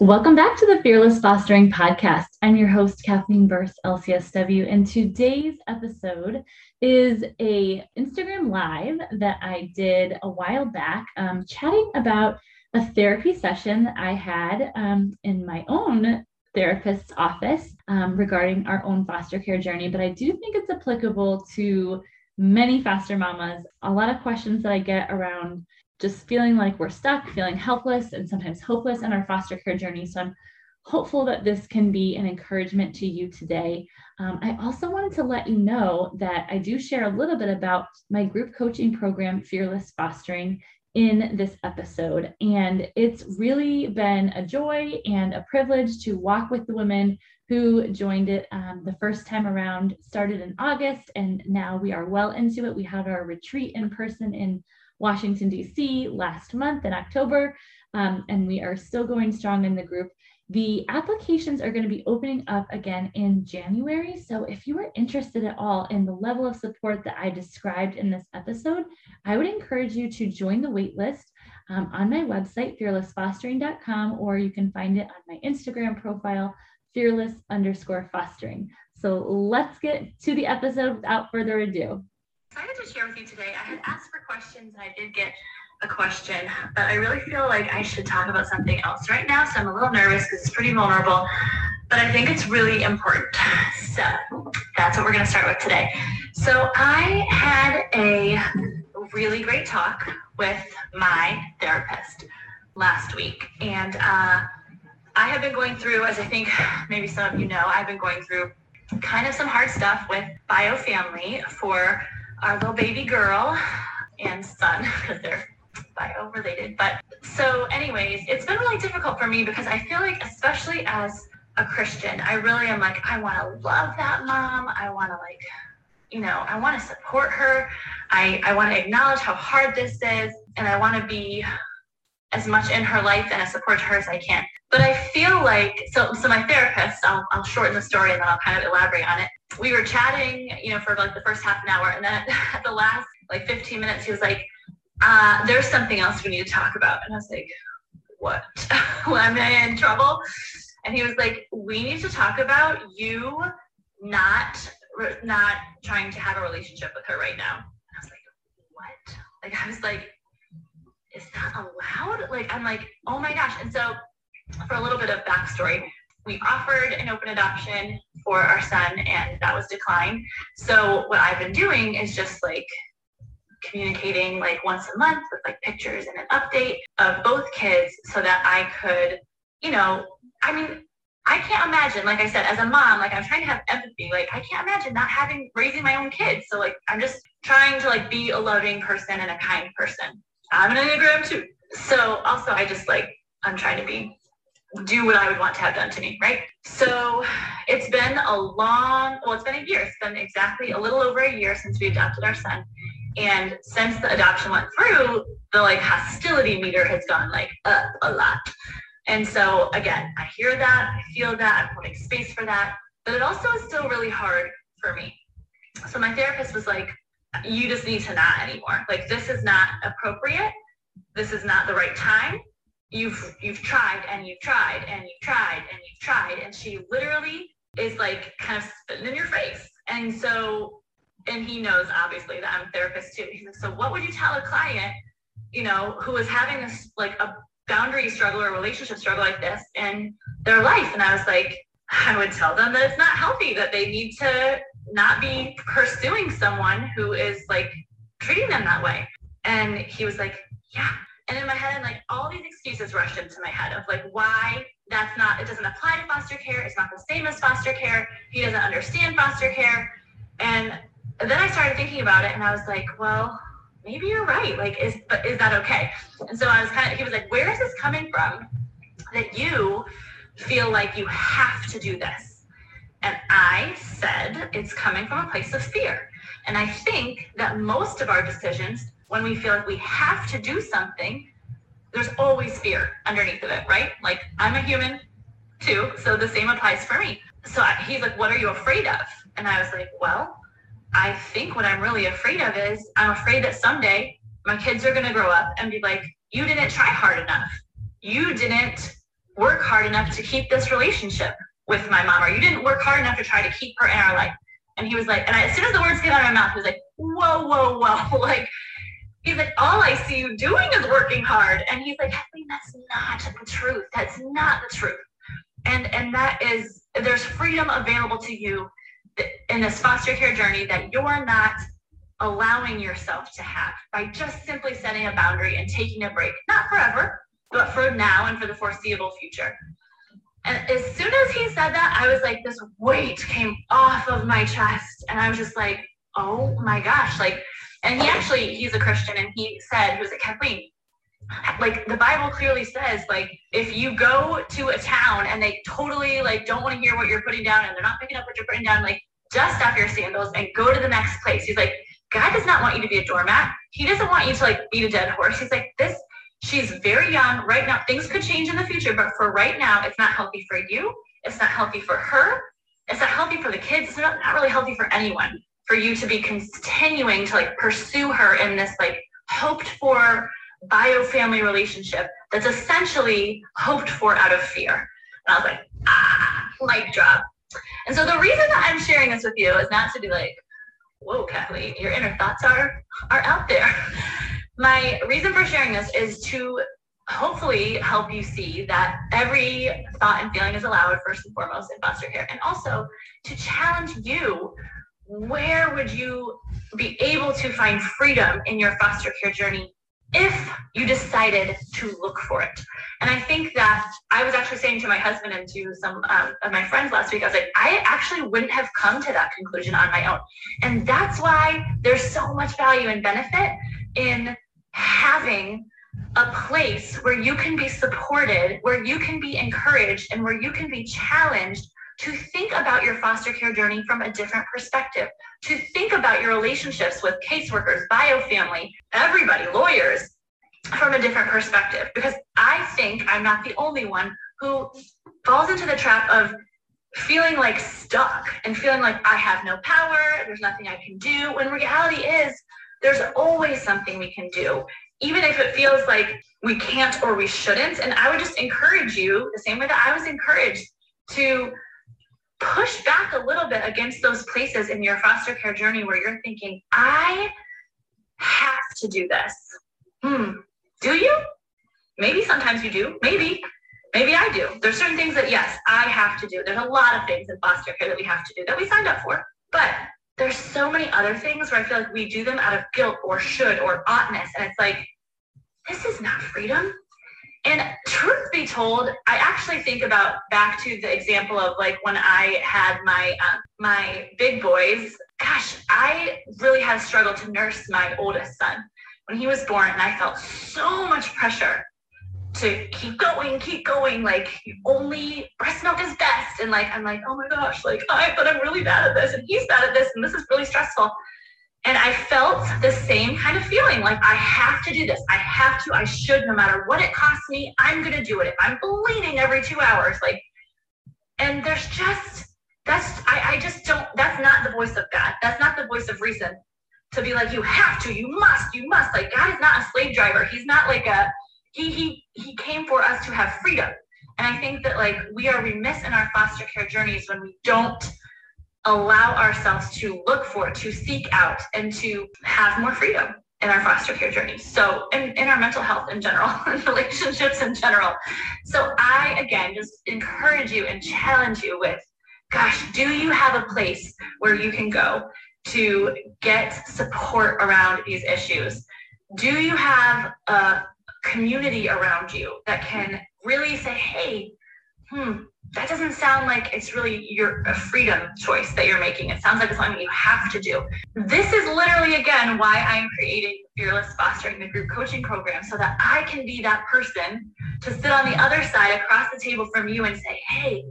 Welcome back to the Fearless Fostering Podcast. I'm your host, Kathleen Burst, LCSW, and today's episode is a Instagram live that I did a while back, um, chatting about a therapy session I had um, in my own therapist's office um, regarding our own foster care journey. But I do think it's applicable to many foster mamas. A lot of questions that I get around just feeling like we're stuck, feeling helpless, and sometimes hopeless in our foster care journey. So I'm hopeful that this can be an encouragement to you today. Um, I also wanted to let you know that I do share a little bit about my group coaching program, Fearless Fostering, in this episode. And it's really been a joy and a privilege to walk with the women who joined it um, the first time around, started in August, and now we are well into it. We had our retreat in person in Washington, D.C. last month in October, um, and we are still going strong in the group. The applications are going to be opening up again in January. So, if you are interested at all in the level of support that I described in this episode, I would encourage you to join the waitlist um, on my website, fearlessfostering.com, or you can find it on my Instagram profile, fearless underscore fostering. So, let's get to the episode without further ado excited to share with you today. I had asked for questions and I did get a question, but I really feel like I should talk about something else right now. So I'm a little nervous because it's pretty vulnerable, but I think it's really important. So that's what we're going to start with today. So I had a really great talk with my therapist last week. And uh, I have been going through, as I think maybe some of you know, I've been going through kind of some hard stuff with bio family for our little baby girl and son because they're bio related. But so, anyways, it's been really difficult for me because I feel like, especially as a Christian, I really am like, I want to love that mom. I want to like, you know, I want to support her. I, I want to acknowledge how hard this is. And I want to be as much in her life and as support to her as I can. But I feel like, so, so my therapist, I'll, I'll shorten the story and then I'll kind of elaborate on it we were chatting, you know, for like the first half an hour, and then at the last like 15 minutes, he was like, uh, "There's something else we need to talk about," and I was like, "What? Am I in trouble?" And he was like, "We need to talk about you not not trying to have a relationship with her right now." And I was like, "What?" Like I was like, "Is that allowed?" Like I'm like, "Oh my gosh!" And so, for a little bit of backstory, we offered an open adoption for our son and that was declined. So what I've been doing is just like communicating like once a month with like pictures and an update of both kids so that I could, you know, I mean, I can't imagine, like I said, as a mom, like I'm trying to have empathy. Like I can't imagine not having raising my own kids. So like I'm just trying to like be a loving person and a kind person. I'm an Enneagram two. So also I just like I'm trying to be do what I would want to have done to me, right? So it's been a long, well, it's been a year. It's been exactly a little over a year since we adopted our son. And since the adoption went through, the like hostility meter has gone like up a lot. And so again, I hear that, I feel that, I'm holding space for that, but it also is still really hard for me. So my therapist was like, you just need to not anymore. Like this is not appropriate. This is not the right time you've you've tried and you've tried and you've tried and you've tried and she literally is like kind of spitting in your face and so and he knows obviously that i'm a therapist too so what would you tell a client you know who is having this like a boundary struggle or relationship struggle like this in their life and i was like i would tell them that it's not healthy that they need to not be pursuing someone who is like treating them that way and he was like yeah and in my head, like all these excuses rushed into my head of like why that's not, it doesn't apply to foster care. It's not the same as foster care. He doesn't understand foster care. And then I started thinking about it and I was like, well, maybe you're right. Like, is, is that okay? And so I was kind of, he was like, where is this coming from that you feel like you have to do this? And I said, it's coming from a place of fear. And I think that most of our decisions, when we feel like we have to do something, there's always fear underneath of it, right? Like I'm a human too, so the same applies for me. So I, he's like, what are you afraid of? And I was like, well, I think what I'm really afraid of is I'm afraid that someday my kids are going to grow up and be like, you didn't try hard enough. You didn't work hard enough to keep this relationship with my mom, or you didn't work hard enough to try to keep her in our life. And he was like, and I, as soon as the words came out of my mouth, he was like, whoa, whoa, whoa. like, he's like, all I see you doing is working hard. And he's like, Kathleen, that's not the truth. That's not the truth. And and that is there's freedom available to you in this foster care journey that you're not allowing yourself to have by just simply setting a boundary and taking a break, not forever, but for now and for the foreseeable future. And as soon as he said that, I was like, this weight came off of my chest. And I was just like, oh my gosh. Like, and he actually, he's a Christian and he said, he was like, Kathleen, like the Bible clearly says, like if you go to a town and they totally like don't want to hear what you're putting down and they're not picking up what you're putting down, like dust off your sandals and go to the next place. He's like, God does not want you to be a doormat. He doesn't want you to like beat a dead horse. He's like, this, she's very young right now. Things could change in the future, but for right now, it's not healthy for you. It's not healthy for her. It's not healthy for the kids. It's not, not really healthy for anyone for you to be continuing to like pursue her in this like hoped for bio-family relationship that's essentially hoped for out of fear. And I was like, ah, mic drop. And so the reason that I'm sharing this with you is not to be like, whoa, Kathleen, your inner thoughts are are out there. My reason for sharing this is to hopefully help you see that every thought and feeling is allowed first and foremost in foster care and also to challenge you where would you be able to find freedom in your foster care journey if you decided to look for it. And I think that I was actually saying to my husband and to some um, of my friends last week, I was like, I actually wouldn't have come to that conclusion on my own. And that's why there's so much value and benefit in having a place where you can be supported, where you can be encouraged, and where you can be challenged to think about your foster care journey from a different perspective, to think about your relationships with caseworkers, biofamily, everybody, lawyers, from a different perspective. Because I think I'm not the only one who falls into the trap of feeling like stuck and feeling like I have no power, there's nothing I can do, when reality is there's always something we can do, even if it feels like we can't or we shouldn't. And I would just encourage you, the same way that I was encouraged to push back a little bit against those places in your foster care journey where you're thinking, I have to do this. Hmm. Do you? Maybe sometimes you do. Maybe. Maybe I do. There's certain things that, yes, I have to do. There's a lot of things in foster care that we have to do that we signed up for. But so many other things where I feel like we do them out of guilt or should or oughtness. And it's like, this is not freedom. And truth be told, I actually think about back to the example of like when I had my uh, my big boys. Gosh, I really had struggled to nurse my oldest son when he was born, and I felt so much pressure to keep going, keep going. Like only breast milk is best, and like I'm like, oh my gosh, like I but I'm really bad at this, and he's bad at this, and this is really stressful. And I felt the same kind of feeling like I have to do this. I have to, I should, no matter what it costs me, I'm going to do it. If I'm bleeding every two hours, like, and there's just, that's, I, I just don't, that's not the voice of God. That's not the voice of reason to be like, you have to, you must, you must. Like, God is not a slave driver. He's not like a, he, he, he came for us to have freedom. And I think that like we are remiss in our foster care journeys when we don't allow ourselves to look for, to seek out, and to have more freedom in our foster care journey. So, in, in our mental health in general, and relationships in general. So, I again just encourage you and challenge you with gosh, do you have a place where you can go to get support around these issues? Do you have a community around you that can really say, hey, hmm, that doesn't sound like it's really your a freedom choice that you're making. It sounds like it's something you have to do. This is literally again why I'm creating Fearless Fostering the group coaching program so that I can be that person to sit on the other side across the table from you and say, hey,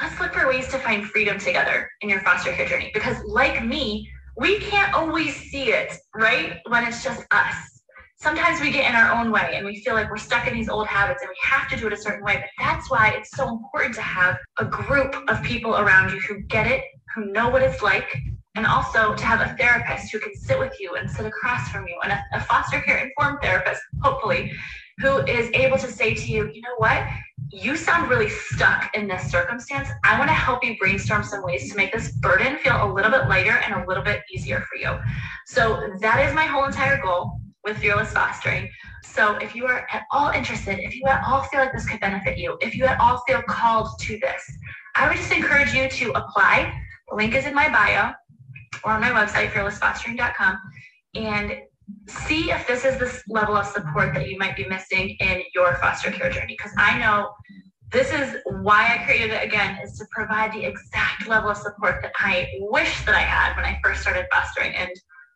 let's look for ways to find freedom together in your foster care journey. Because like me, we can't always see it, right? When it's just us sometimes we get in our own way and we feel like we're stuck in these old habits and we have to do it a certain way. But that's why it's so important to have a group of people around you who get it, who know what it's like, and also to have a therapist who can sit with you and sit across from you, and a, a foster care informed therapist, hopefully, who is able to say to you, you know what? You sound really stuck in this circumstance. I want to help you brainstorm some ways to make this burden feel a little bit lighter and a little bit easier for you. So, that is my whole entire goal with Fearless Fostering. So if you are at all interested, if you at all feel like this could benefit you, if you at all feel called to this, I would just encourage you to apply. The link is in my bio or on my website, fearlessfostering.com, and see if this is this level of support that you might be missing in your foster care journey. Because I know this is why I created it again, is to provide the exact level of support that I wish that I had when I first started fostering. And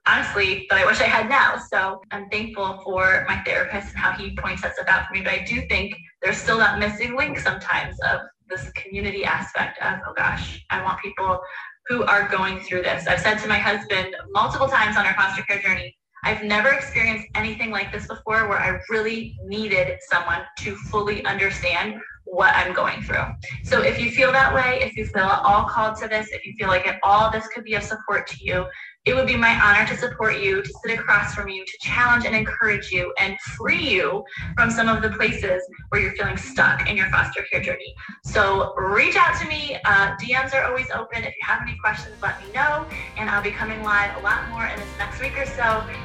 honestly that I wish I had now. So I'm thankful for my therapist and how he points that stuff out for me. But I do think there's still that missing link sometimes of this community aspect of, oh gosh, I want people who are going through this. I've said to my husband multiple times on our foster care journey, I've never experienced anything like this before where I really needed someone to fully understand what I'm going through. So if you feel that way, if you feel all called to this, if you feel like at all this could be of support to you, it would be my honor to support you, to sit across from you, to challenge and encourage you, and free you from some of the places where you're feeling stuck in your foster care journey. So reach out to me. Uh, DMs are always open. If you have any questions, let me know. And I'll be coming live a lot more in this next week or so,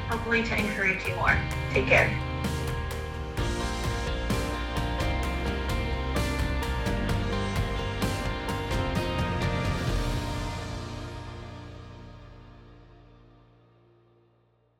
hopefully to encourage you more. Take care.